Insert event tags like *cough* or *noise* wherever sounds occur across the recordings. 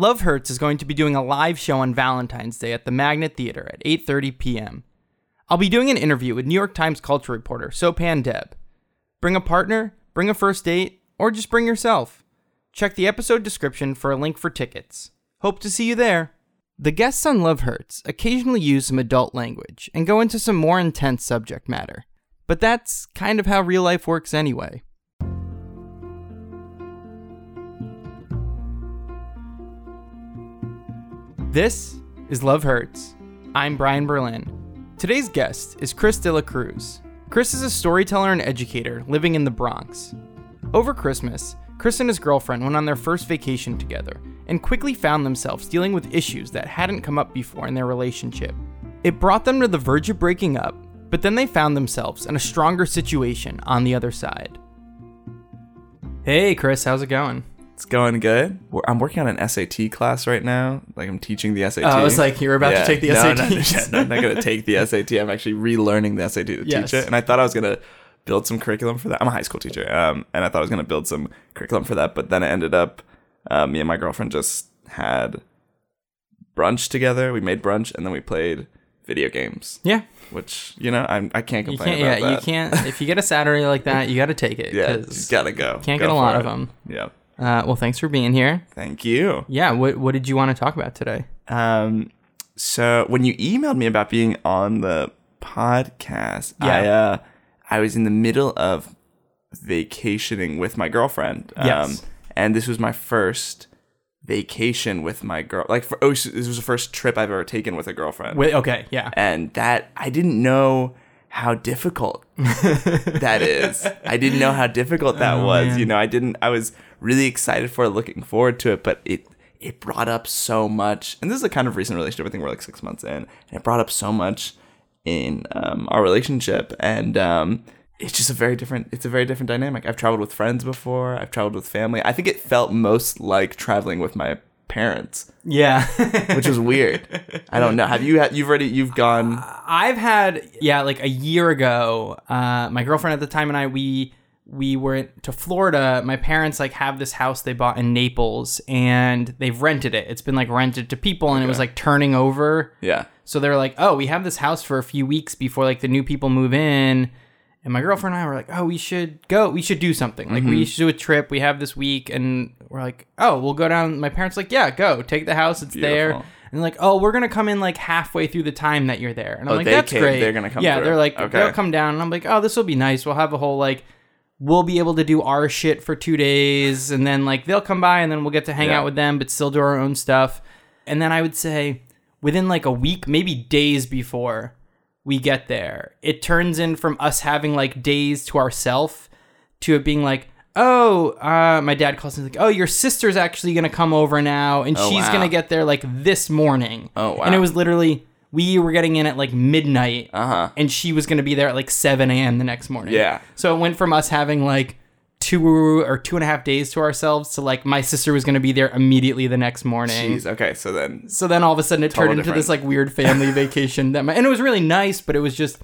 Love Hurts is going to be doing a live show on Valentine's Day at the Magnet Theater at 8:30 p.m. I'll be doing an interview with New York Times culture reporter Sopan Deb. Bring a partner, bring a first date, or just bring yourself. Check the episode description for a link for tickets. Hope to see you there. The guests on Love Hurts occasionally use some adult language and go into some more intense subject matter. But that's kind of how real life works anyway. This is Love Hurts. I'm Brian Berlin. Today's guest is Chris De La Cruz. Chris is a storyteller and educator living in the Bronx. Over Christmas, Chris and his girlfriend went on their first vacation together and quickly found themselves dealing with issues that hadn't come up before in their relationship. It brought them to the verge of breaking up, but then they found themselves in a stronger situation on the other side. Hey, Chris, how's it going? It's going good. We're- I'm working on an SAT class right now. Like I'm teaching the SAT. Oh, I was like, you're about to take the no, no, SATs. No, no, I'm not gonna take the SAT. I'm actually relearning the SAT to Yes. teach it. And I thought I was gonna build some curriculum for that. I'm a high school teacher, um, and I thought I was gonna build some curriculum for that. But then it ended up, uh, me and my girlfriend just had brunch together. We made brunch, and then we played video games. Yeah, Which you know, I'm, I can't you complain can't. Yeah, about you can't. If you get a Saturday like that, you got to take it. *laughs* Yeah, just gotta go. Can't Go get a lot for of them. Yeah. Uh, well, thanks for being here. Thank you. Yeah, what what did you want to talk about today? Um, so when you emailed me about being on the podcast, I Yeah. uh, I was in the middle of vacationing with my girlfriend. Um, Yes. and this was my first vacation with my girl. Like, for, oh, this was the first trip I've ever taken with a girlfriend. Wait, okay, yeah. and that I didn't know how difficult *laughs* that is. I didn't know how difficult that Oh, was. man. You know, I didn't. I was really excited for it, looking forward to it, but it it brought up so much. And this is a kind of recent relationship. I think we're like six months in, and it brought up so much in um, our relationship, and um, it's just a very different. It's a very different dynamic. I've traveled with friends before. I've traveled with family. I think it felt most like traveling with my parents, Yeah. *laughs* which is weird. I don't know. Have you had? You've already. You've gone. I've had yeah, like a year ago, uh, my girlfriend at the time and I we we went to Florida. My parents like have this house they bought in Naples and they've rented it. It's been like rented to people and it was like turning over. Yeah. So they're like, "Oh, we have this house for a few weeks before like the new people move in." And my girlfriend and I were like, "Oh, we should go. We should do something. Like Mm-hmm. we should do a trip. We have this week." And we're like, "Oh, we'll go down." My parents like, "Yeah, go. Take the house. It's there." And like, "Oh, we're gonna come in like halfway through the time that you're there." And I'm Oh, like, "That's came- great." they're gonna come Yeah, through. they're like, Okay. they'll come down, and I'm like, "Oh, this will be nice. We'll have a whole like." We'll be able to do our shit for two days, and then like they'll come by, and then we'll get to hang Yeah. out with them, but still do our own stuff. And then I would say within like a week, maybe days before we get there, it turns in from us having like days to ourself to it being like, oh, uh, my dad calls me like, oh, your sister's actually gonna come over now, and Oh, she's wow. gonna get there like this morning. Oh, wow. And it was literally we were getting in at like midnight, Uh huh. and she was gonna be there at like seven a.m. the next morning. Yeah. So it went from us having like two or two and a half days to ourselves to like my sister was gonna be there immediately the next morning. Jeez. Okay. So then. So then all of a sudden it turned into this like weird family *laughs* vacation that my, and it was really nice, but it was just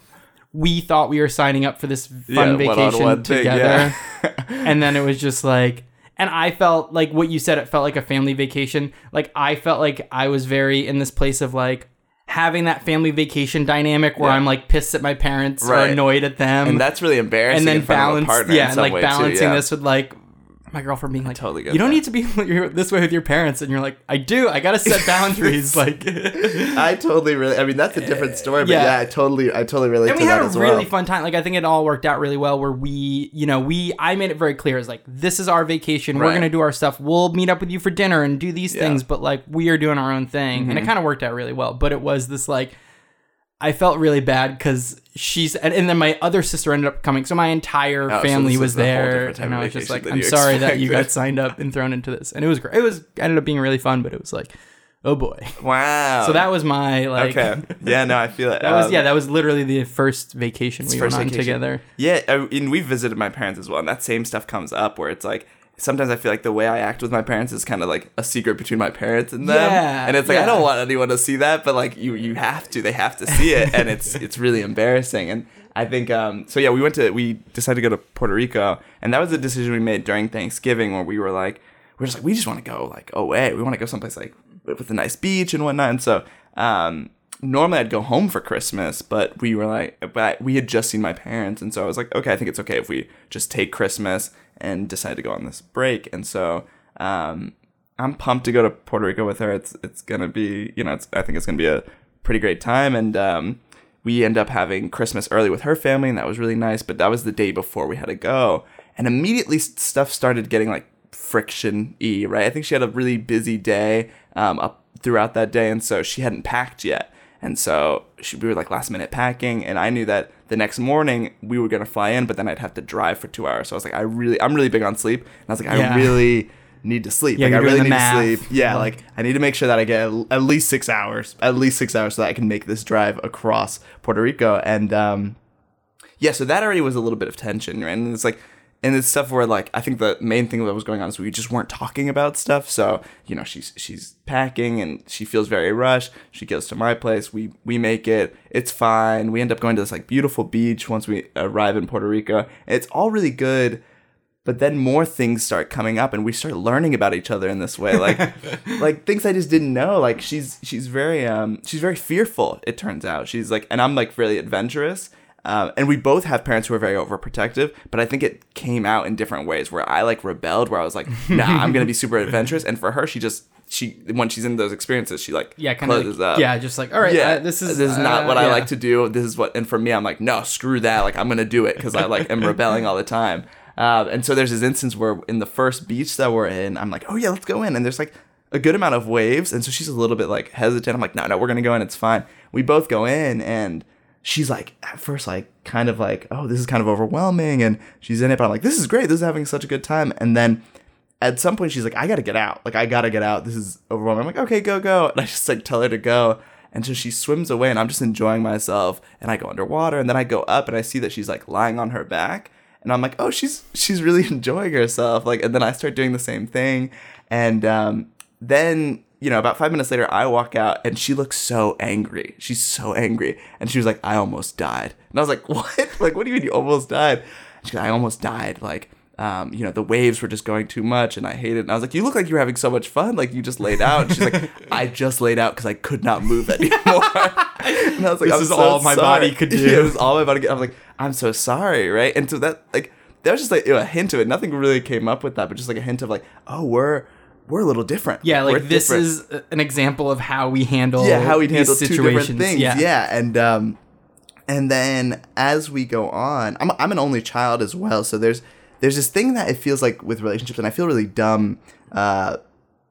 we thought we were signing up for this fun Yeah, vacation one-on-one thing, together. yeah. *laughs* and then it was just like and I felt like what you said it felt like a family vacation. Like I felt like I was very in this place of like having that family vacation dynamic where Yeah. I'm like pissed at my parents or annoyed at them And that's really embarrassing. and then in front of a balance yeah and like way, too, balancing yeah. this with like my girlfriend being like totally get you don't that. need to be *laughs* this way with your parents and you're like i do i gotta set *laughs* boundaries *laughs* like I totally really. I mean, that's a different story, but Yeah. yeah, I totally, I totally relate to we that had a really well. fun time like i think it all worked out really well where we you know we i made it very clear it's like this is our vacation we're gonna do our stuff we'll meet up with you for dinner and do these Yeah. Mm-hmm. things but like we are doing our own thing and it kind of worked out really well but it was this like I felt really bad because she's and, and then my other sister ended up coming, so my entire Oh, family this was is a whole there, and I was just like, "I'm sorry that you got *laughs* signed up and thrown into this," and it was great. It was ended up being really fun, but it was like, oh boy. Wow. So that was my like. okay. Yeah. No, I feel it. *laughs* That was Um, yeah. That was literally the first vacation we first went on vacation. together. Yeah, I- and we visited my parents as well, and that same stuff comes up where it's like sometimes I feel like the way I act with my parents is kind of like a secret between my parents and them, Yeah, and it's like yeah. I don't want anyone to see that, but like you, you have to, they have to see it, and it's *laughs* it's really embarrassing. And I think um, so. Yeah, we went to we decided to go to Puerto Rico, and that was a decision we made during Thanksgiving where we were like. we're just like we just want to go like away. We want to go someplace like with a nice beach and whatnot. And so um, normally I'd go home for Christmas, but we were like, but we had just seen my parents, and so I was like, okay, I think it's okay if we just take Christmas and decide to go on this break. And so um, I'm pumped to go to Puerto Rico with her. It's it's gonna be you know I think it's gonna be a pretty great time and. Um, we end up having Christmas early with her family, and that was really nice. But that was the day before we had to go, and immediately stuff started getting like friction right? I think she had a really busy day um, up throughout that day, and so she hadn't packed yet. And so she, we were like last minute packing, and I knew that the next morning we were gonna fly in, but then I'd have to drive for two hours. So I was like, I really, I'm really big on sleep, and I was like, Yeah. I really need to sleep. Yeah, like I really need math. to sleep. Yeah, Like- like I need to make sure that I get at least six hours, at least six hours, so that I can make this drive across Puerto Rico. And um, yeah, so that already was a little bit of tension, right? And it's like, and it's stuff where like I think the main thing that was going on is we just weren't talking about stuff. So you know, she's she's packing and she feels very rushed. She goes to my place. We we make it. It's fine. We end up going to this like beautiful beach once we arrive in Puerto Rico. It's all really good. But then more things start coming up, and we start learning about each other in this way, like, *laughs* like things I just didn't know. Like she's she's very um she's very fearful. It turns out she's like, and I'm like really adventurous. Um, and we both have parents who are very overprotective, but I think it came out in different ways. Where I like rebelled, where I was like, *laughs* "Nah, I'm gonna be super adventurous," and for her, she just she when she's in those experiences, she like Yeah, kind of. Like, up. yeah, just like all right. Yeah, uh, this is this is not uh, what I like to do. This is what, and for me, I'm like, no, screw that. Like I'm gonna do it because I like am *laughs* rebelling all the time. Um, and so there's this instance where in the first beach that we're in, I'm like, oh yeah, let's go in, and there's like a good amount of waves, and so she's a little bit like hesitant. I'm like, no, no, we're gonna go in. It's fine. We both go in, and she's like at first like kind of like, oh, this is kind of overwhelming, and she's in it, but I'm like, this is great. This is having such a good time, and then at some point she's like, I gotta get out. Like I gotta get out. This is overwhelming. I'm like, okay, go, go. And I just like tell her to go. And so she swims away and I'm just enjoying myself. And I go underwater and then I go up and I see that she's like lying on her back. And I'm like, oh, she's she's really *laughs* enjoying herself. Like, and then I start doing the same thing. And um, then you know, about five minutes later, I walk out and she looks so angry. She's so angry. And she was like, I almost died. And I was like, *laughs* what? like, what do you mean you almost died? She's like, I almost died. Like, um, you know, the waves were just going too much and I hated it. And I was like, you look like you were having so much fun. Like, you just laid out. And she's like, *laughs* I just laid out because I could not move anymore. *laughs* and I was like, This is so all my sorry. body could do. Yeah, it was all my body could I'm like, I'm so sorry. Right. And so that, like, that was just like a hint of it. Nothing really came up with that, but just like a hint of like, oh, we're, we're a little different. Yeah, like We're this different is an example of how we handle yeah how we handle two different things Yeah. yeah, and um and then as we go on I'm, I'm an only child as well so there's there's this thing that it feels like with relationships and i feel really dumb uh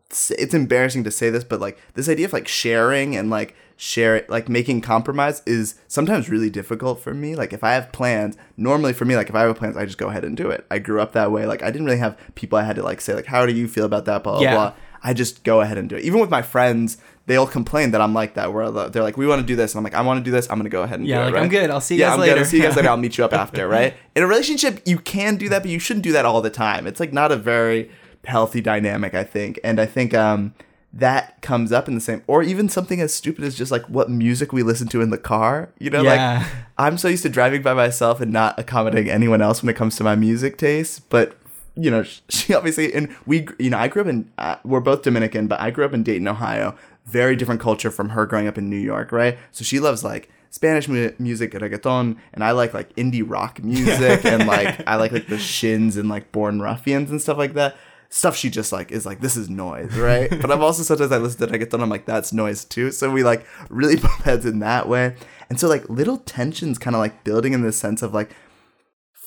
it's- it's embarrassing to say this but like this idea of like sharing and like share it, like making compromise is sometimes really difficult for me like if i have plans normally for me like if i have plans i just go ahead and do it i grew up that way like i didn't really have people i had to like say like how do you feel about that blah blah Yeah. blah I just go ahead and do it. Even with my friends, they'll complain that I'm like that. Where they're like, "We want to do this," and I'm like, "I want to do this. I'm gonna go ahead and Yeah, do it." like, right? I'm good. I'll see you yeah, guys I'm later. Good. I'll see you guys later. I'll meet you up *laughs* after. Right? In a relationship, you can do that, but you shouldn't do that all the time. It's like not a very healthy dynamic, I think. And I think um, that comes up in the same, or even something as stupid as just like what music we listen to in the car. You know, Yeah. like I'm so used to driving by myself and not accommodating anyone else when it comes to my music tastes, but you know, she obviously, and we, you know, I grew up in, uh, we're both Dominican, but I grew up in Dayton, Ohio. Very different culture from her growing up in New York, right? So she loves like Spanish mu- music, reggaeton, and I like like indie rock music, and like *laughs* I like like the Shins and like Born Ruffians and stuff like that. Stuff she just like is like this is noise, right? but I'm also sometimes I listen to reggaeton, I'm like that's noise too. So we like really *laughs* bump heads in that way, and so like little tensions kind of like building in the sense of like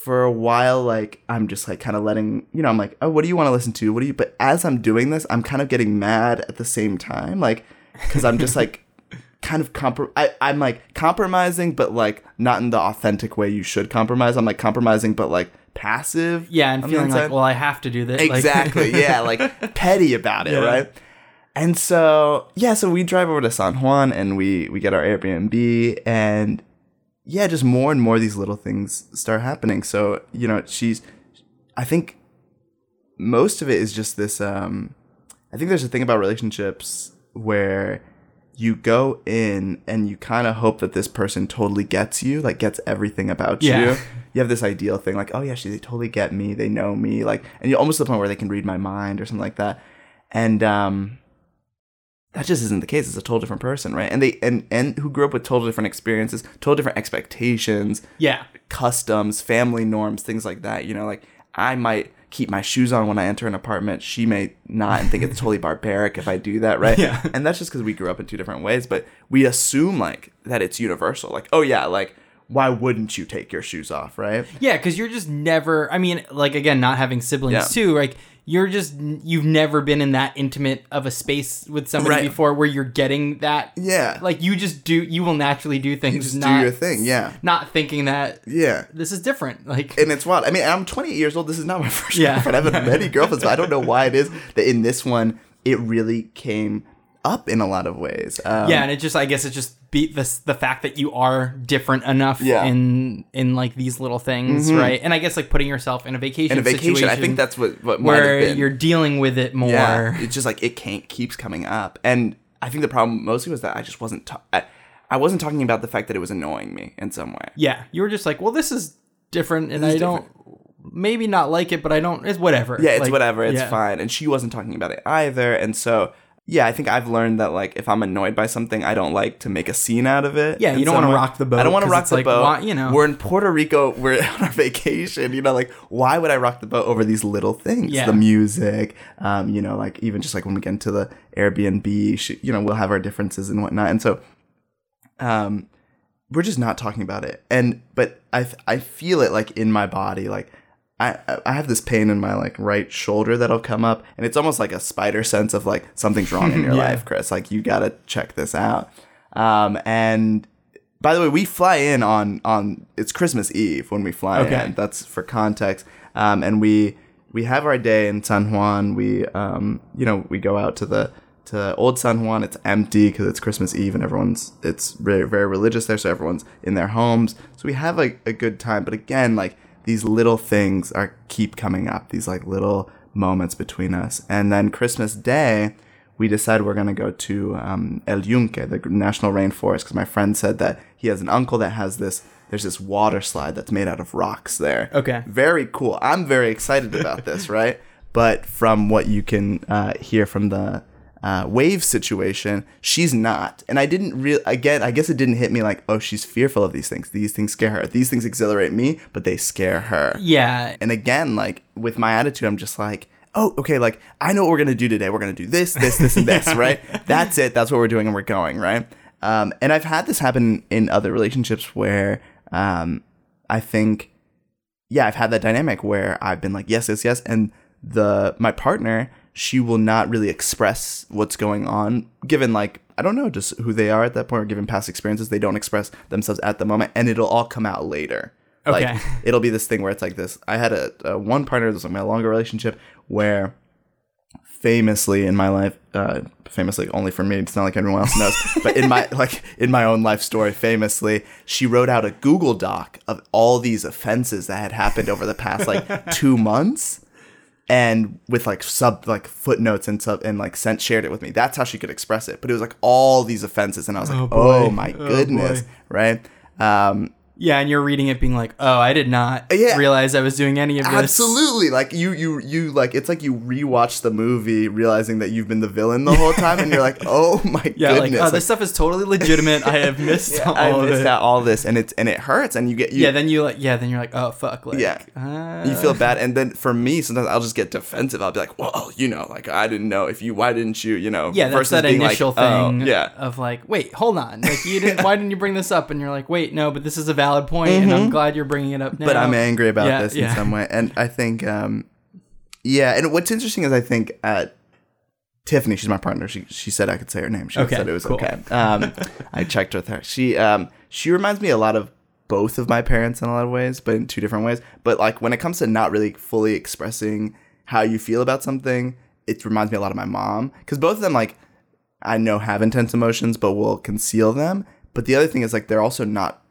for a while like i'm just like kind of letting you know i'm like oh what do you want to listen to what do you but as i'm doing this i'm kind of getting mad at the same time like because i'm just like kind of comprom- I, i'm like compromising but like not in the authentic way you should compromise i'm like compromising but like passive Yeah, and feeling like, well, I have to do this. Like- Exactly. *laughs* yeah, like petty about it, Yeah. right? And so yeah, so we drive over to San Juan and we we get our Airbnb and yeah, just more and more of these little things start happening. So, you know, she's I think most of it is just this um I think there's a thing about relationships where you go in and you kind of hope that this person totally gets you, like gets everything about Yeah. you. *laughs* you have this ideal thing like, oh yeah, she they totally get me, they know me, like, and you almost to the point where they can read my mind or something like that, and um, that just isn't the case. It's a total different person, right? And they and and who grew up with total different experiences, total different expectations, Yeah. customs, family norms, things like that. You know, like I might keep my shoes on when I enter an apartment. She may not and think it's totally *laughs* barbaric if I do that, right? Yeah. And that's just because we grew up in two different ways, but we assume like that it's universal. Like, oh yeah, like why wouldn't you take your shoes off, right? Yeah, because you're just never. I mean, like again, not having siblings Yeah. too. Like you're just you've never been in that intimate of a space with somebody Right. before where you're getting that. Yeah. Like you just do. You will naturally do things. just do not, your thing, yeah. Not thinking that Yeah. this is different. Like and it's wild. I mean, I'm 28 years old. This is not my *laughs* first Yeah. girlfriend. I haven't many girlfriends, but I don't know why it is that in this one it really came up in a lot of ways. Um, yeah, and it just I guess it just beat this the fact that you are different enough Yeah. Mm-hmm. in in like these little things, right? And I guess like putting yourself in a vacation in a vacation, I think that's what what might have where you're dealing with it more. Yeah, it's just like it can't keeps coming up, and I think the problem mostly was that I just wasn't. Ta- I, I wasn't talking about the fact that it was annoying me in some way. Yeah, you were just like, well, this is different, and This I is don't maybe not like it, but I don't. It's whatever. Yeah, it's Like, whatever. It's yeah. fine. And she wasn't talking about it either. And so, yeah, I think I've learned that like if I'm annoyed by something, I don't like to make a scene out of it. Yeah, you don't some wanna rock the boat, I don't want to rock the like, boat. why- you know. we're in Puerto Rico. *laughs* We're on our vacation. You know, like why would I rock the boat over these little things? Yeah. The music, um, you know, like even just like when we get into the Airbnb, you know, we'll have our differences and whatnot. And so, um, we're just not talking about it. And but I I feel it like in my body, like. I, I have this pain in my like right shoulder that'll come up and it's almost like a spider sense of like something's wrong in *laughs* your Yeah. life chris. Like you gotta check this out. Um and by the way we fly in on on it's christmas eve when we fly Okay. in. That's for context. Um and we we have our day in san juan. We um you know we go out to the to old san juan. It's empty because it's christmas eve and everyone's it's very very religious there so everyone's in their homes. So we have like a good time. But again like these little things are keep coming up these like little moments between us. And then christmas day we decide we're going to go to um, el yunque the national rainforest because my friend said that he has an uncle that has this there's this water slide that's made out of rocks there. Okay. very cool. I'm very excited about this *laughs* right? But from what you can uh, hear from the uh, wave situation she's not and i didn't real again i guess it didn't hit me like oh she's fearful of these things these things scare her these things exhilarate me but they scare her Yeah, and again, like with my attitude, I'm just like, oh, okay, like I know what we're gonna do today. We're gonna do this, this, this, and this, *laughs* right? That's it. That's what we're doing, and we're going, right? Um, and I've had this happen in other relationships where um, I think, yeah, I've had that dynamic where I've been like, yes, yes, yes, and the my partner, she will not really express what's going on, given like I don't know, just who they are at that point, or given past experiences, they don't express themselves at the moment, and it'll all come out later. Okay. Like it'll be this thing where it's like this. I had a, a one partner, this was like my longer relationship, where famously in my life, uh, famously only for me, it's not like anyone else knows, *laughs* but in my like in my own life story, famously, she wrote out a Google Doc of all these offenses that had happened over the past like *laughs* two months. And with like sub like footnotes and sub and like sent shared it with me. That's how she could express it. But it was like all these offenses, and I was like, Oh, "Oh, my Oh, goodness!" boy. right? Um, yeah, and you're reading it being like, oh, I did not Yeah. realize I was doing any of this. Absolutely. Like you you you like it's like you rewatch the movie realizing that you've been the villain the whole time and you're like, *laughs* "Oh my Yeah, like, goodness." oh, this stuff is totally legitimate. I have *laughs* missed yeah, all I of missed it. out all this and it's and it hurts and you get you yeah, then you like, yeah, then you're like, oh fuck, like, Yeah. uh, you feel bad and then for me sometimes I'll just get *laughs* defensive. I'll be like, "Well, you know, like I didn't know if you why didn't you, you know?" Yeah, that's that being like, initial "Oh, thing yeah. of like, wait, hold on. Like you didn't why didn't you bring this up? And you're like, wait, no, but this is a valid point and I'm glad you're bringing it up now. Mm-hmm. but I'm angry about Yeah, this in some way. And I think, um, yeah. And what's interesting is I think uh, Tiffany, she's my partner. She she said I could say her name. She Okay, said it was cool. okay. Um, I checked with her. She um she reminds me a lot of both of my parents in a lot of ways, but in two different ways. But like when it comes to not really fully expressing how you feel about something, it reminds me a lot of my mom because both of them like I know have intense emotions, but will conceal them. But the other thing is like they're also not,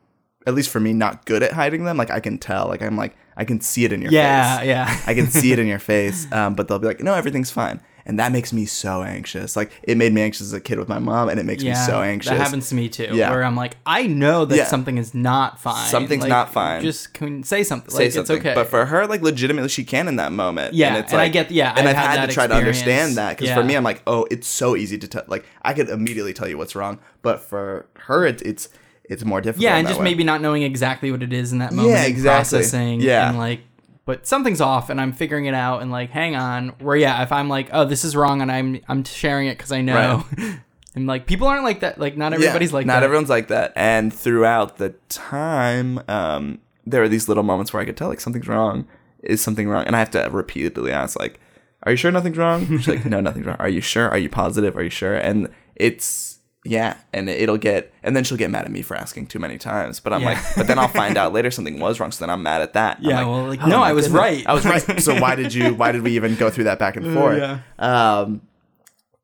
at least for me, not good at hiding them. Like I can tell, like I'm like I can see it in your Yeah, face. yeah. Yeah. I can see it in your *laughs* face. Um, but they'll be like, no, everything's fine. and that makes me so anxious. Like it made me anxious as a kid with my mom, and it makes me so anxious. That happens to me too. Yeah. Where I'm like, I know that Yeah. something is not fine. Something's Like, not fine. Just can say something. say like something. it's okay. But for her, like legitimately, she can in that moment. Yeah, and, it's and I like, get- yeah, and I've I've, had had to try to understand that because for me, I'm like, oh, it's so easy to tell. Like I could immediately tell you what's wrong, but for her, it, it's it's more difficult. yeah, and just way. maybe not knowing exactly what it is in that moment. Yeah, exactly. Processing. Yeah. And like, but something's off, and I'm figuring it out, and like, hang on. Where yeah, if I'm like, oh, this is wrong, and I'm I'm sharing it because I know. *laughs* And like people aren't like that. Like not everybody's like that. not that. everyone's like that. And throughout the time, um, there are these little moments where I could tell like something's wrong. Is something wrong? And I have to repeatedly ask like, "Are you sure nothing's wrong?" She's like, "No, nothing's wrong." Are you sure? Are you positive? Are you sure? And it's yeah, and it'll get, and then she'll get mad at me for asking too many times. But I'm Yeah. like, but then I'll find out later something was wrong, so then I'm mad at that. Yeah, well, like, "Oh no, I was goodness. right." I was right. *laughs* So why did you? Why did we even go through that back and forth? yeah. Um,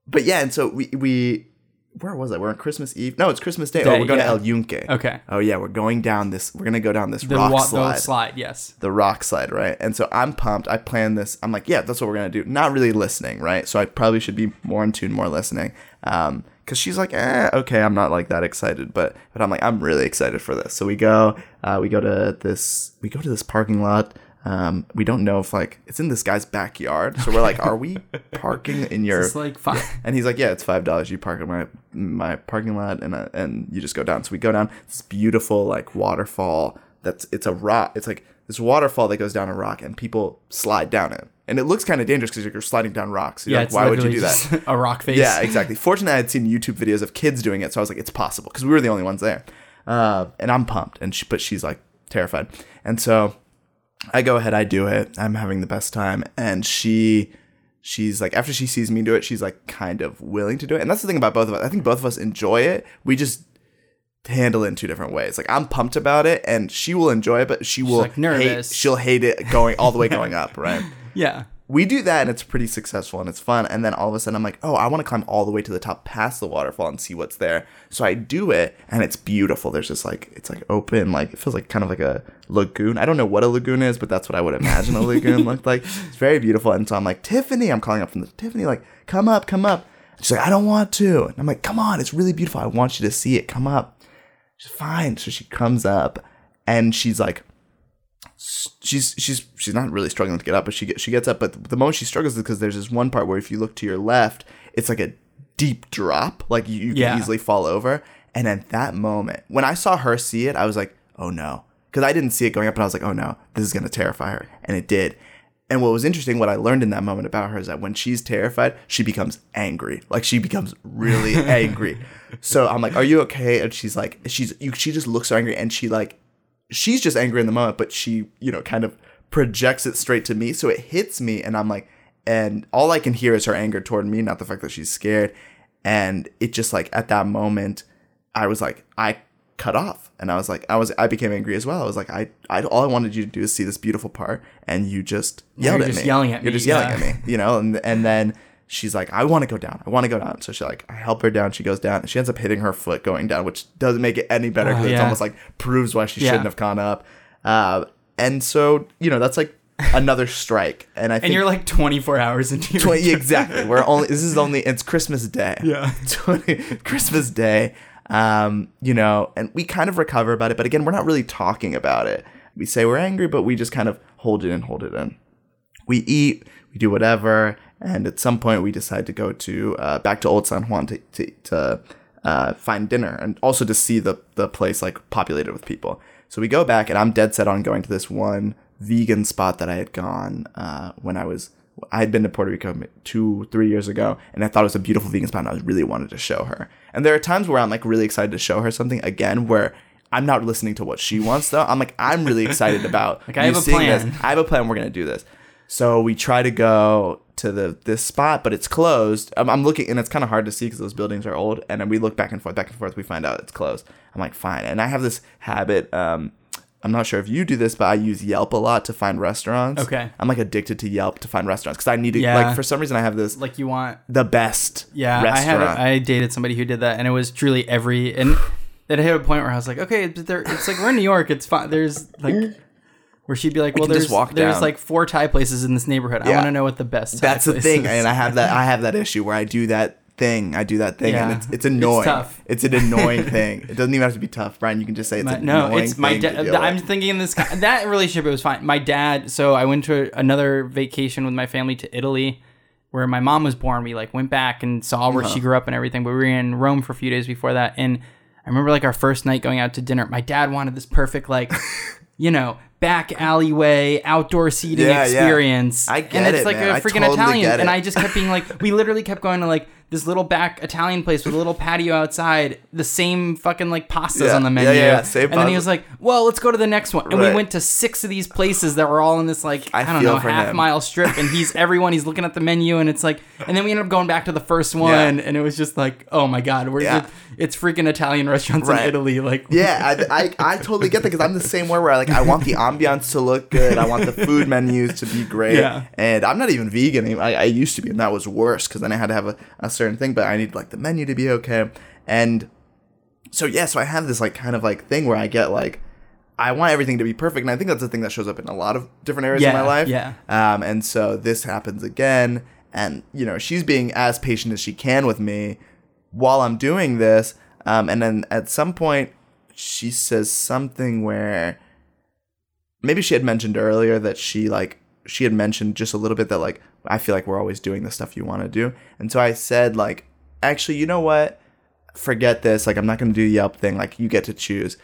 but yeah, and so we we where was I? We're on Christmas Eve. No, it's Christmas Day. Day, oh, we're going yeah. to El Yunque. Okay. Oh yeah, we're going down this. We're gonna go down this The rock wa- the slide. slide. Yes. The rock slide, right? And so I'm pumped. I plan this. I'm like, yeah, that's what we're gonna do. Not really listening, right? So I probably should be more in tune, more listening. Um, because she's like, eh, okay, I'm not like that excited, but but I'm like, I'm really excited for this. So we go, uh, we go to this, we go to this parking lot. Um, we don't know if like it's in this guy's backyard. So we're like, are we *laughs* parking in your? It's like five. And he's like, "Yeah, it's five dollars. You park in my my parking lot, and uh, and you just go down." So we go down this beautiful like waterfall. That's it's a rock. It's like this waterfall that goes down a rock, and people slide down it. And it looks kind of dangerous because you're sliding down rocks. You're yeah. like, why would you do that? *laughs* A rock face. Yeah, exactly. Fortunately, I had seen YouTube videos of kids doing it, so I was like, it's possible because we were the only ones there. Uh, and I'm pumped, and she, but she's like terrified. And so I go ahead, I do it. I'm having the best time, and she, she's like, after she sees me do it, she's like kind of willing to do it. And that's the thing about both of us. I think both of us enjoy it. We just handle it in two different ways. Like I'm pumped about it, and she will enjoy it, but she will like, nervous. Hate, she'll hate it going all the way going up, right? *laughs* Yeah. we do that and it's pretty successful and it's fun. And then all of a sudden i'm like oh i want to climb all the way to the top past the waterfall and see what's there. So i do it and it's beautiful. There's just like it's like open like it feels like kind of like a lagoon. I don't know what a lagoon is but that's what i would imagine a *laughs* lagoon looked like. It's very beautiful. And so i'm like tiffany i'm calling up from the tiffany like come up come up. She's like i don't want to. And i'm like come on it's really beautiful. I want you to see it. Come up. She's fine. So she comes up and she's like she's she's she's not really struggling to get up, but she gets she gets up. But the moment she struggles is because there's this one part where if you look to your left, it's like a deep drop, like you, you Yeah. can easily fall over. And at that moment, when I saw her see it, I was like, oh no, because I didn't see it going up, and I was like, oh no, this is gonna terrify her, and it did. And what was interesting, what I learned in that moment about her is that when she's terrified, she becomes angry. Like she becomes really *laughs* angry. So I'm like, "Are you okay?" And she's like, "She's you." She just looks so angry, and she like she's just angry in the moment, but she, you know, kind of projects it straight to me. So it hits me, and I'm like, and all I can hear is her anger toward me, not the fact that she's scared. And it just like at that moment, I was like, I cut off, and I was like, I was, I became angry as well. I was like, I, I, all I wanted you to do is see this beautiful part, and you just yelled you're at just me. yelling at You're me, just yelling yeah. at me, you know, and and then. She's like, I want to go down. I want to go down. So she like, I help her down. She goes down, and she ends up hitting her foot going down, which doesn't make it any better because Oh, it's almost like proves why she Yeah. shouldn't have gone up. Uh, and so you know that's like another strike. And I *laughs* think And you're like 24 hours into your 20, exactly. We're only this is only it's Christmas Day. Yeah. *laughs* 20, Christmas Day. Um, you know, and we kind of recover about it, but again, we're not really talking about it. We say we're angry, but we just kind of hold it in, hold it in. We eat, we do whatever, and at some point we decide to go to uh, back to Old San Juan to to, to uh, find dinner and also to see the the place like populated with people. So we go back, and I'm dead set on going to this one vegan spot that I had gone uh, when I was I had been to Puerto Rico two, three years ago, and I thought it was a beautiful vegan spot, and I really wanted to show her. And there are times where I'm like really excited to show her something again, where I'm not listening to what she wants though. I'm like I'm really excited about *laughs* Like, I have a plan. This. I have a plan. We're gonna do this. So we try to go to the this spot, but it's closed. I'm, I'm looking, and it's kind of hard to see because those buildings are old. And then we look back and forth, back and forth. We find out it's closed. I'm like, fine. And I have this habit. Um, I'm not sure if you do this, but I use Yelp a lot to find restaurants. Okay. I'm like addicted to Yelp to find restaurants because I need to. Yeah. Like for some reason, I have this like you want the best. Yeah, restaurant. I had I dated somebody who did that, and it was truly every and it hit a point where I was like, okay, but there, it's like we're in New York, it's fine. There's like where she'd be like, "Well, there's walk there's down. like four Thai places in this neighborhood. I Yeah. want to know what the best." Thai That's the place thing, is." and I have that. I have that *laughs* issue where I do that thing. I do that thing, Yeah. and it's *laughs* it's annoying. tough. It's an annoying *laughs* thing. It doesn't even have to be tough, Brian. You can just say it's My- an no, annoying it's my thing to dad. deal I'm with. thinking in this that relationship it was fine. My dad. So I went to another vacation with my family to Italy, where my mom was born. We like went back and saw where Uh-huh. she grew up and everything. But we were in Rome for a few days before that, and I remember like our first night going out to dinner. My dad wanted this perfect like, you know. Back alleyway, outdoor seating Yeah, yeah. experience. I get and it's it, like man. a freaking totally Italian. And. I just kept being like, we literally kept going to like this little back Italian place with a little patio outside, the same fucking like pastas Yeah, on the menu. yeah, yeah, same and then he was like, "Well, let's go to the next one." And we went to six of these places that were all in this like I, I don't know half him. mile strip. And he's everyone. He's looking at the menu, and it's like, and then we ended up going back to the first one, and it was just like, oh my god, we're Yeah. it's freaking Italian restaurants Right. in Italy. Like, Yeah, I, I, I totally get that because I'm the same way where I like I want the ambiance to look good. I want the food menus to be great. Yeah. And I'm not even vegan. I, I used to be, and that was worse because then I had to have a, a certain thing. But I need like the menu to be okay. And so yeah, so I have this like kind of like thing where I get like I want everything to be perfect, and I think that's the thing that shows up in a lot of different areas of my life. yeah. Um, and so this happens again, and you know she's being as patient as she can with me while I'm doing this. Um, and then at some point she says something where maybe she had mentioned earlier that she like she had mentioned just a little bit that like I feel like we're always doing the stuff you want to do. And so I said like actually, you know what? Forget this. Like I'm not going to do the Yelp thing. Like you get to choose.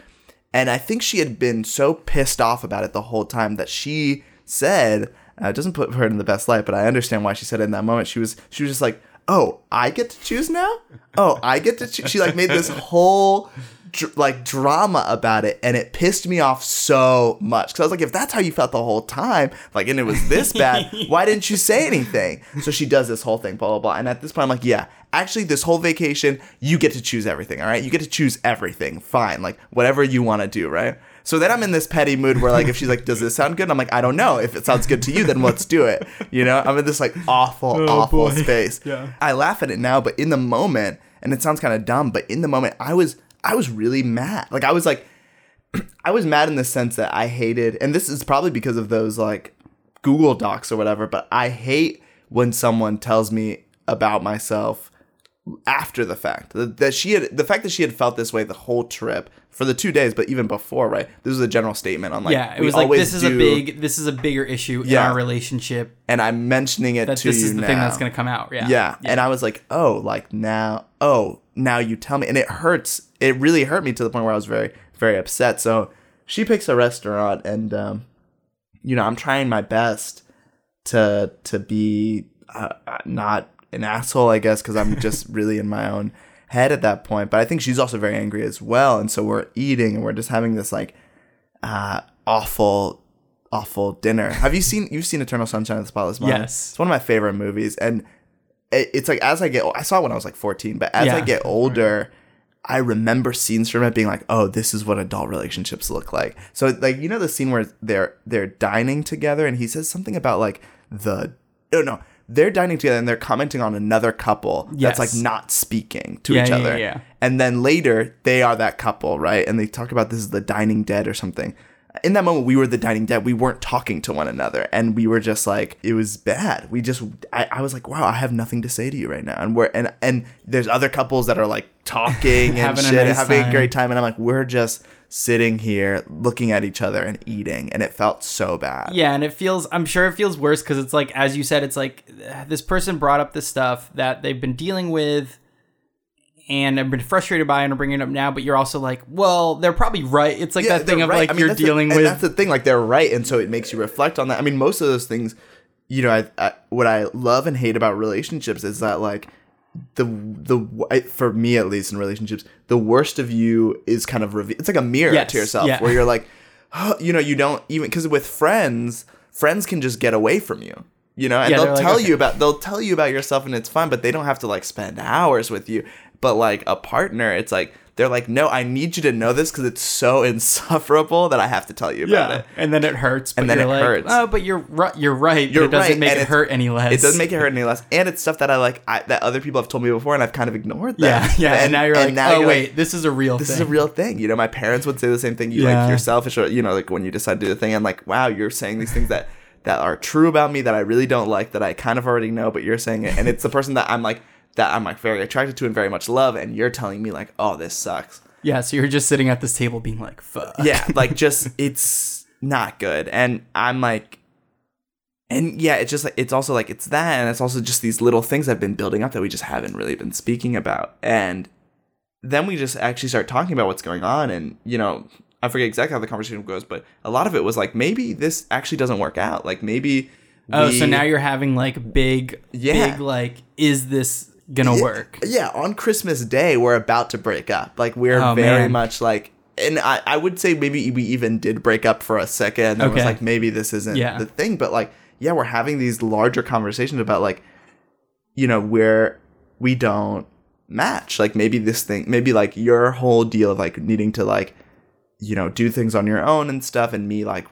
And I think she had been so pissed off about it the whole time that she said, uh, it doesn't put her in the best light, but I understand why she said it in that moment. She was she was just like, "Oh, I get to choose now? Oh, I get to choose." She like made this whole dr- like drama about it, and it pissed me off so much because I was like, "If that's how you felt the whole time, like, and it was this bad, *laughs* why didn't you say anything?" So she does this whole thing, blah blah blah, and at this point, I'm like, "Yeah, actually, this whole vacation, you get to choose everything. All right, you get to choose everything. Fine, like whatever you want to do, right?" So then I'm in this petty mood where like if she's like, "Does this sound good?" I'm like, "I don't know. If it sounds good to you, then let's do it." You know, I'm in this like awful, oh, awful boy. space. Yeah. I laugh at it now, but in the moment, and it sounds kind of dumb, but in the moment, I was I was really mad. Like I was like, *clears throat* I was mad in the sense that I hated, and this is probably because of those like Google Docs or whatever. But I hate when someone tells me about myself after the fact that, that she had the fact that she had felt this way the whole trip for the two days, but even before, right? This was a general statement on like yeah, it was like this is a do- big this is a bigger issue in our relationship and I'm mentioning it that to this is the now. thing that's gonna come out. Yeah, Yeah. And I was like, oh, like now, oh, now you tell me. And it hurts. It really hurt me to the point where I was very, very upset. So she picks a restaurant and, um, you know, I'm trying my best to, to be uh, uh, not an asshole, I guess, because I'm just *laughs* really in my own head at that point. But I think she's also very angry as well. And so we're eating and we're just having this like, uh, awful, awful dinner. Have you seen, you've seen Eternal Sunshine of the Spotless Mind? Yes. It's one of my favorite movies. And it, it's like as I get, I saw it when I was like 14, but as I get older, I remember scenes from it being like, oh, this is what adult relationships look like. So like you know the scene where they're they're dining together and he says something about like the oh no they're dining together and they're commenting on another couple Yes. that's like not speaking to Yeah, each other. yeah, yeah. And then later they are that couple, right? And they talk about this is the dining dead or something. In that moment, we were the dining dead. We weren't talking to one another, and we were just like, it was bad. We just, I, I was like, wow, I have nothing to say to you right now. And we're, and and there's other couples that are like talking *laughs* and Having a shit, and nice having a great time, and I'm like, we're just sitting here looking at each other and eating, and it felt so bad. Yeah, and it feels I'm sure it feels worse because it's like as you said, it's like this person brought up this stuff that they've been dealing with and I've been frustrated by and are bringing it up now, but you're also like, well, they're probably right. It's like that thing of right. like I mean, you're that's the- dealing with that's the thing. Like they're right, and so it makes you reflect on that. I mean, most of those things, you know, I, I what I love and hate about relationships is that like the the for me at least in relationships, the worst of you is kind of reve- it's like a mirror Yes, to yourself yeah. where you're like, you know, you don't even because with friends, friends can just get away from you. you know, and Yeah, they'll like, tell okay. you about they'll tell you about yourself and it's fun, but they don't have to like spend hours with you. But like a partner, it's like they're like, no, I need you to know this because it's so *laughs* insufferable that I have to tell you about it. and then it hurts. But And then you're it like, hurts. Oh, but you're right. You're right. You're but it doesn't right, make and it hurt any less. It doesn't make it hurt any less, and it's stuff that I like I, that other people have told me before, and I've kind of ignored them. Yeah, yeah. And, now you're like, oh you're wait, this is a real thing. this thing. is a real thing. You know, my parents would say the same thing. You Yeah. like you're selfish, or you know, like when you decide to do the thing, I'm like, wow, you're saying these things that that are true about me that I really don't like, that I kind of already know, but you're saying it, and it's the person that I'm like that I'm like very attracted to and very much love, and you're telling me like, oh, this sucks. Yeah. So you're just sitting at this table being like, fuck. Yeah, *laughs* like just it's not good, and I'm like. And yeah, it's just like it's also like it's that, and it's also just these little things I've been building up that we just haven't really been speaking about. And then we just actually start talking about what's going on, and you know, I forget exactly how the conversation goes, but a lot of it was like maybe this actually doesn't work out. Like maybe Oh, we- so now you're having like big, Yeah. big like, is this gonna work? Yeah, on Christmas Day, we're about to break up. Like we're Oh, very man. much like, and I, I would say maybe we even did break up for a second. And it was like maybe this isn't Yeah. the thing, but like, yeah, we're having these larger conversations about like, you know, where we don't match. Like maybe this thing, maybe like your whole deal of like needing to like, you know, do things on your own and stuff, and me like.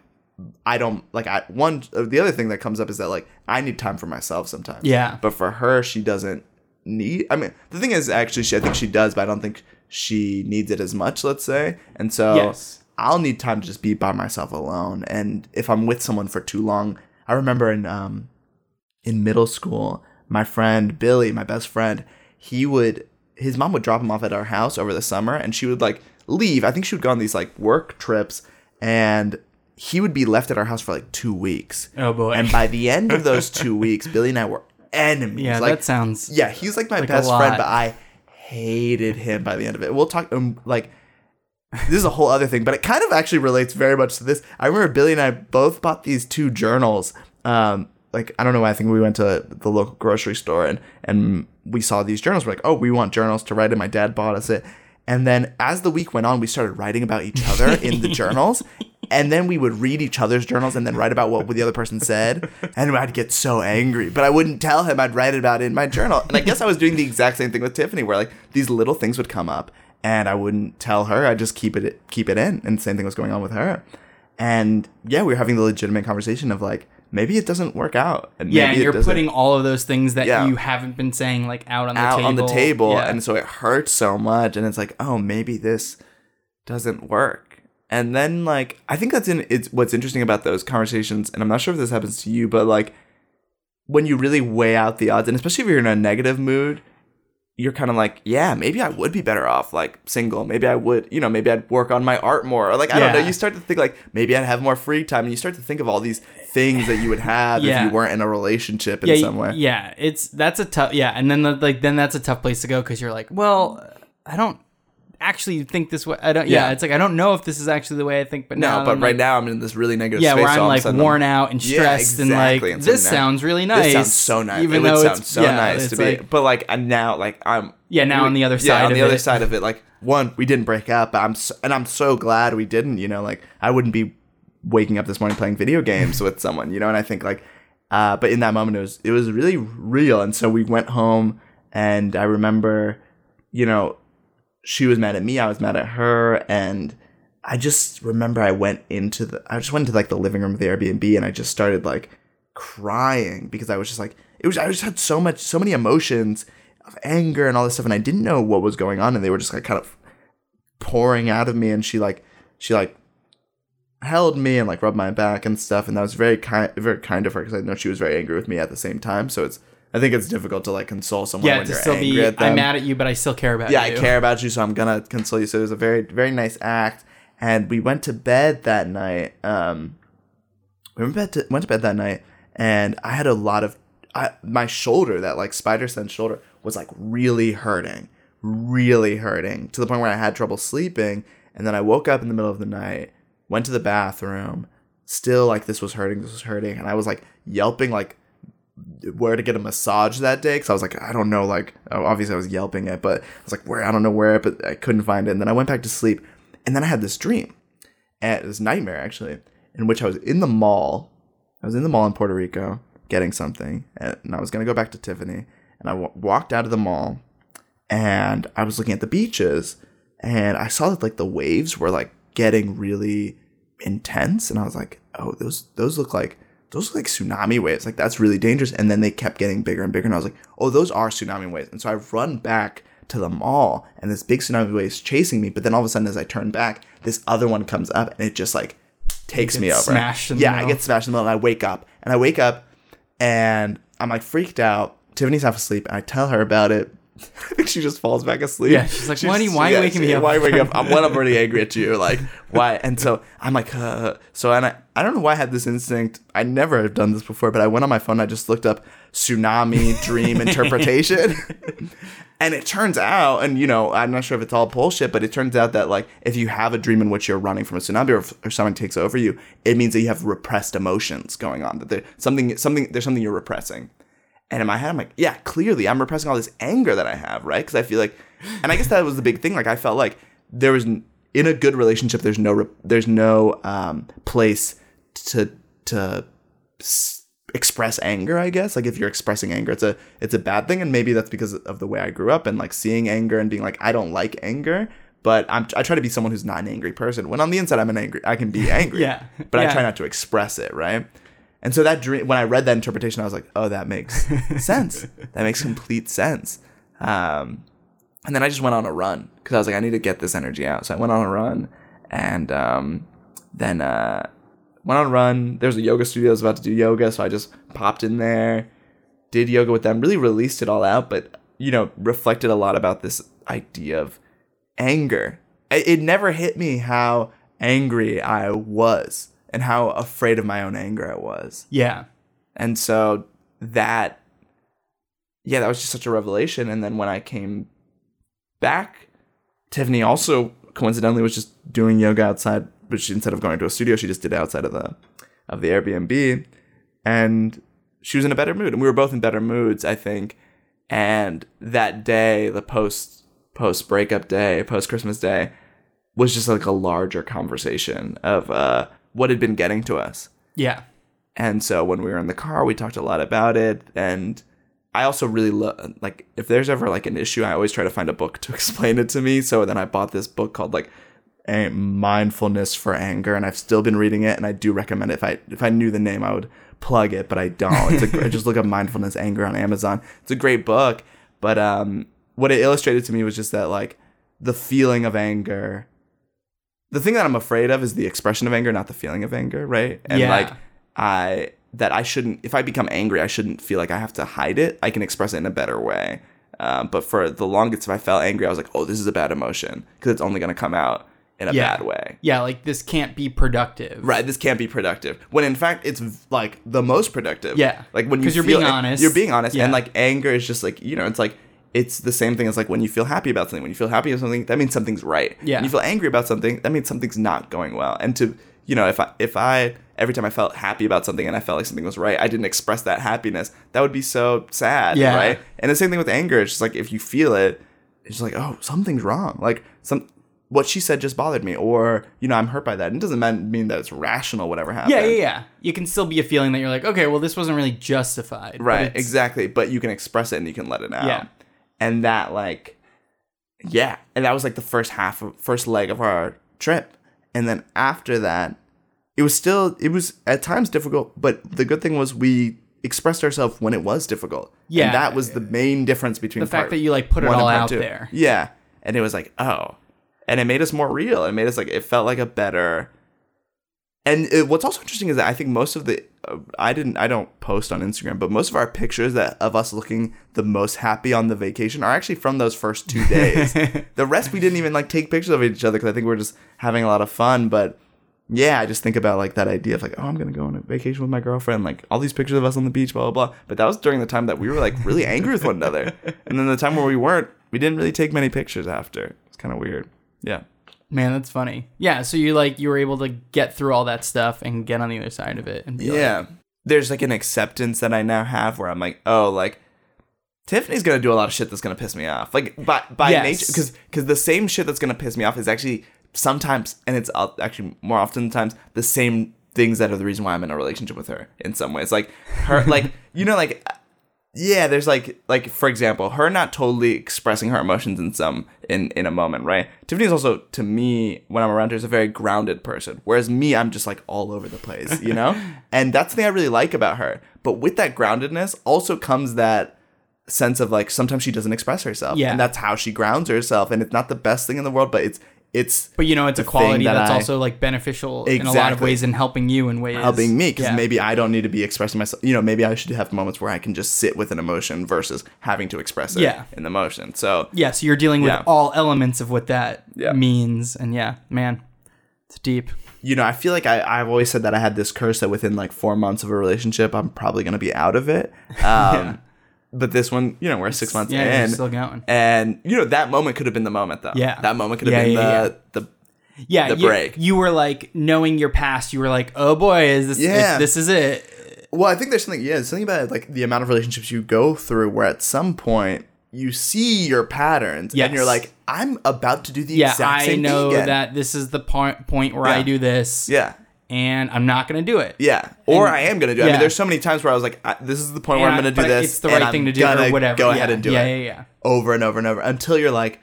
I don't like I one the other thing that comes up is that like I need time for myself sometimes. Yeah. But for her, she doesn't need. I mean, the thing is, actually, she I think she does, but I don't think she needs it as much. Let's say, and so Yes. I'll need time to just be by myself alone. And if I'm with someone for too long, I remember in um in middle school, my friend Billy, my best friend, he would his mom would drop him off at our house over the summer, and she would like leave. I think she would go on these like work trips, and he would be left at our house for like two weeks. Oh boy. And by the end of *laughs* those two weeks, Billy and I were enemies. yeah, like, that sounds. yeah, he's like my like best friend, but I hated him by the end of it. We'll talk um, like this is a whole other thing, but it kind of actually relates very much to this. I remember Billy and I both bought these two journals. Um, like I don't know why I think we went to the local grocery store and and we saw these journals. We're like, oh, we want journals to write in. My dad bought us it. And then as the week went on, we started writing about each other in the *laughs* journals. And then we would read each other's journals and then write about what the other person said. And I'd get so angry, but I wouldn't tell him. I'd write about it in my journal. And I guess I was doing the exact same thing with Tiffany, where like these little things would come up, and I wouldn't tell her. I'd just keep it keep it in. And the same thing was going on with her. And yeah, we were having the legitimate conversation of like maybe it doesn't work out. And Yeah, and you're putting all of those things that Yeah. you haven't been saying like out on the out table. on the table Yeah. and so it hurts so much and it's like oh maybe this doesn't work and then like i think that's in it's what's interesting about those conversations and i'm not sure if this happens to you but like when you really weigh out the odds and especially if you're in a negative mood you're kind of like yeah maybe i would be better off like single maybe i would you know maybe i'd work on my art more or like i don't know you start to think like maybe i'd have more free time and you start to think of all these things that you would have Yeah. if you weren't in a relationship in yeah, some way Yeah, it's that's a tough. Yeah, and then the, like then that's a tough place to go because you're like, well, I don't actually think this way. I don't. Yeah, Yeah. it's like I don't know if this is actually the way I think. But no now but I'm right like, now i'm in this really negative yeah, space where I'm a like worn out and Yeah, stressed and exactly. like And so this sounds really nice. This sounds so nice. Even it would though sound it's so yeah, nice to it's be, but like I'm now like I'm Yeah, now on the other side. yeah on of the other it. side of it. Like one, we didn't break up. I'm so, and I'm so glad we didn't. You know, like I wouldn't be waking up this morning playing video games with someone. You know, and I think like, uh, but in that moment it was it was really real. And so we went home, and I remember, you know, she was mad at me. I was mad at her, and I just remember I went into the I just went into like the living room of the Airbnb and I just started like crying because I was just like it was I just had so much so many emotions of anger and all this stuff and I didn't know what was going on and they were just like kind of pouring out of me and she like she like held me and like rubbed my back and stuff and that was very kind very kind of her because I know she was very angry with me at the same time so it's I think it's difficult to like console someone yeah, when to you're still angry be. at them I'm mad at you, but I still care about yeah, you. Yeah, I care about you, so I'm gonna console you. So it was a very, very nice act. And we went to bed that night. Um, we went, bed to, went to bed that night, and I had a lot of I, my shoulder, that like spider sense shoulder, was like really hurting, really hurting to the point where I had trouble sleeping. And then I woke up in the middle of the night, went to the bathroom, still like this was hurting, this was hurting, and I was like yelping like where to get a massage that day because I was like, I don't know, like oh, obviously I was yelping it, but I was like, where I don't know where, but I couldn't find it. And then I went back to sleep, and then I had this dream, and this nightmare actually, in which I was in the mall. I was in the mall in Puerto Rico, getting something, and I was gonna go back to Tiffany, and I w- walked out of the mall, and I was looking at the beaches, and I saw that like the waves were like getting really intense, and I was like, oh, those those look like those look like tsunami waves. Like that's really dangerous. And then they kept getting bigger and bigger, and I was like, oh, those are tsunami waves. And so I run back to the mall, and this big tsunami wave is chasing me. But then all of a sudden, as I turn back, this other one comes up, and it just like takes me over. smashed in the yeah, I get smashed in the middle, and I wake up, and I wake up, and I'm like freaked out. Tiffany's half asleep, and I tell her about it. I *laughs* think she just falls back asleep. Yeah, she's like, "Why do you- why are you waking me up?" Why are you waking up? I'm, one, I'm already *laughs* angry at you. Like, why? And so I'm like, uh. so and I, I don't know why I had this instinct. I never have done this before, but I went on my phone. And I just looked up tsunami dream *laughs* interpretation, and it turns out, and you know, I'm not sure if it's all bullshit, but it turns out that like if you have a dream in which you're running from a tsunami or, if, or someone takes over you, it means that you have repressed emotions going on. That there something something there's something you're repressing. And in my head, I'm like, yeah, clearly I'm repressing all this anger that I have, right? Because I feel like, and I guess that was the big thing. Like I felt like there was in a good relationship, there's no there's no um, place to to s- express anger. I guess like if you're expressing anger, it's a it's a bad thing, and maybe that's because of the way I grew up and like seeing anger and being like, I don't like anger. But I'm, I try to be someone who's not an angry person. When on the inside, I'm an angry. I can be *laughs* angry. Yeah. But I try not to express it, right? And so that dream, when I read that interpretation, I was like, oh, that makes *laughs* sense. That makes complete sense. Um, and then I just went on a run because I was like, I need to get this energy out. So I went on a run and um, then uh, went on a run. There's a yoga studio I was about to do yoga. So I just popped in there, did yoga with them, really released it all out, but, you know, reflected a lot about this idea of anger. It, it never hit me how angry I was and how afraid of my own anger I was. Yeah. And so that, yeah, that was just such a revelation. And then when I came back, Tiffany also coincidentally was just doing yoga outside, but she, instead of going to a studio, she just did it outside of the of the Airbnb, and she was in a better mood, and we were both in better moods, I think. And that day, the post post breakup day, post Christmas day, was just like a larger conversation of uh, what had been getting to us. Yeah. And so when we were in the car, we talked a lot about it. And I also really love, like, if there's ever like an issue, I always try to find a book *laughs* to explain it to me. So then I bought this book called like a Mindfulness for Anger, and I've still been reading it. And I do recommend it. If I if I knew the name, I would plug it, but I don't. It's a, *laughs* just look up Mindfulness Anger on Amazon. It's a great book. But um, what it illustrated to me was just that like the feeling of anger. The thing that I'm afraid of is the expression of anger, not the feeling of anger, right? And Yeah. like I that I shouldn't if I become angry, I shouldn't feel like I have to hide it. I can express it in a better way. Um, but for the longest, if I felt angry, I was like, "Oh, this is a bad emotion," because it's only going to come out in a Yeah. bad way. Yeah. Like this can't be productive. Right, this can't be productive. When in fact, it's like the most productive. Yeah. like when you you're feel- being honest. You're being honest, Yeah. and like anger is just like you know, it's like it's the same thing as like when you feel happy about something. When you feel happy about something, that means something's right. Yeah. When you feel angry about something, that means something's not going well. And to you know, if I if I every time I felt happy about something and I felt like something was right, I didn't express that happiness. That would be so sad. Yeah. Right. And the same thing with anger. It's just like if you feel it, it's just like oh something's wrong. Like some. What she said just bothered me, or you know, I'm hurt by that. And it doesn't mean mean that it's rational, whatever happened. Yeah, yeah, yeah. You can still be a feeling that you're like, okay, well, this wasn't really justified. Right, it's- exactly. But you can express it and you can let it out. Yeah. And that like yeah. And that was like the first half of first leg of our trip. And then after that, it was still it was at times difficult, but the good thing was we expressed ourselves when it was difficult. Yeah. And that was the main difference between The fact that you, like, put it all out two. there. Yeah. And it was like, oh. And it made us more real. It made us like it felt like a better and it, what's also interesting is that I think most of the uh, I didn't I don't post on Instagram, but most of our pictures that of us looking the most happy on the vacation are actually from those first two *laughs* days. the rest we didn't even like take pictures of each other because I think we are just having a lot of fun. But yeah, I just think about like that idea of like, oh, I'm gonna go on a vacation with my girlfriend, like all these pictures of us on the beach, blah blah blah. But that was during the time that we were like really angry with one another, *laughs* and then the time where we weren't, we didn't really take many pictures after. It's kind of weird. Yeah. Man, that's funny. Yeah, so you like you were able to get through all that stuff and get on the other side of it and be like, Yeah. There's like an acceptance that I now have where I'm like, oh, like Tiffany's gonna do a lot of shit that's gonna piss me off. Like by by Yes. nature, because because the same shit that's gonna piss me off is actually sometimes, and it's actually more often times the same things that are the reason why I'm in a relationship with her in some ways. Like her *laughs* like you know like yeah, there's like like for example, her not totally expressing her emotions in some in in a moment, right? Tiffany's also to me when I'm around her is a very grounded person, whereas me I'm just like all over the place, you know? *laughs* and that's the thing I really like about her. But with that groundedness also comes that sense of like sometimes she doesn't express herself, Yeah. and that's how she grounds herself, and it's not the best thing in the world, but it's it's But you know, it's a quality that that's I- also like beneficial in a lot of ways in helping you in ways helping me because Yeah. maybe I don't need to be expressing myself. You know, maybe I should have moments where I can just sit with an emotion versus having to express it Yeah. in the motion. So Yeah, so you're dealing with Yeah. all elements of what that Yeah. means, and yeah, man, it's deep. you know, I feel like I, I've always said that I had this curse that within like four months of a relationship, I'm probably going to be out of it. *laughs* Um, But this one, you know, we're six months Yeah, you're in. still going. and, you know, that moment could have been the moment, though. Yeah. That moment could have Yeah, been yeah, the, the, Yeah, the you, break. You were like knowing your past. You were like, oh boy, is this? Yeah. is- this is it. well, I think there's something, yeah, there's something about like the amount of relationships you go through where at some point you see your patterns Yes. and you're like, I'm about to do the Yeah, exact I know that this is the point point where I do this. Yeah. And I'm not gonna do it. Yeah, or And- I am gonna do. it. I mean, there's so many times where I was like, I, "This is the point where I'm gonna do this." It's the and right I'm thing to do, or whatever. Go yeah, ahead and do yeah, it Yeah, yeah, yeah. over and over and over until you're like,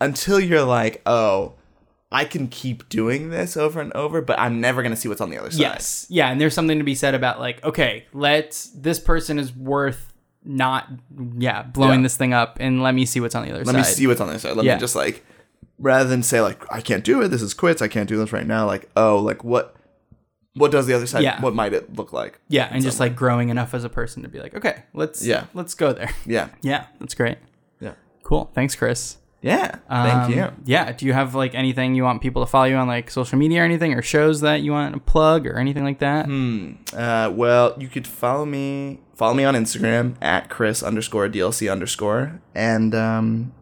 until you're like, "Oh, I can keep doing this over and over, but I'm never gonna see what's on the other side." Yes. Yeah, and there's something to be said about like, okay, let's this person is worth not yeah, blowing Yeah. this thing up and let me see what's on the other Let side. Let me see what's on the other side. Let Yeah. me just like, rather than say like, "I can't do it. This is quits. I can't do this right now." Like, oh, like what? What does the other side? Yeah. What might it look like? Yeah, and just like growing enough as a person to be like, okay, let's Yeah. let's go there. *laughs* Yeah. Yeah, that's great. Yeah. Cool. Thanks, Chris. Yeah. Thank Um, you. Yeah. Do you have like anything you want people to follow you on like social media or anything or shows that you want to plug or anything like that? Hmm. Uh, well, you could follow me follow me on Instagram at Chris underscore DLC underscore, and um,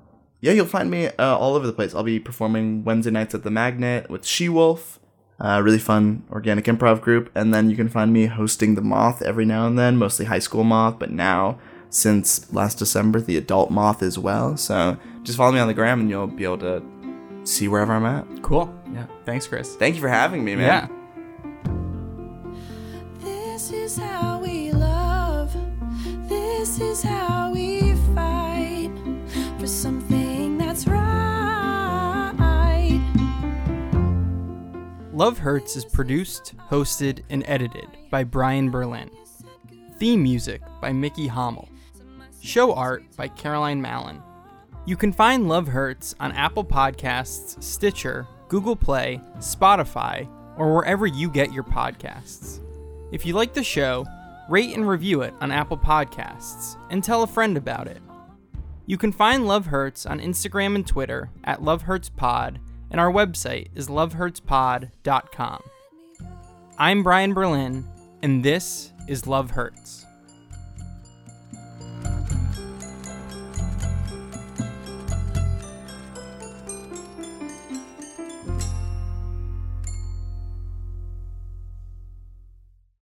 yeah, you'll find me uh, all over the place. I'll be performing Wednesday nights at the Magnet with She Wolf, a really fun organic improv group, and then you can find me hosting the Moth every now and then, mostly high school Moth, but now since last December the adult Moth as well. So just follow me on the gram, and you'll be able to see wherever I'm at. Cool. Yeah. Thanks, Chris. Thank you for having me, man. Yeah. Love Hurts is produced, hosted, and edited by Brian Berlin. Theme music by Mickey Hommel. Show art by Caroline Mallon. You can find Love Hurts on Apple Podcasts, Stitcher, Google Play, Spotify, or wherever you get your podcasts. If you like the show, rate and review it on Apple Podcasts and tell a friend about it. You can find Love Hurts on Instagram and Twitter at Love Hurts Pod, and our website is lovehurtspod.com. I'm Brian Berlin, and this is Love Hurts.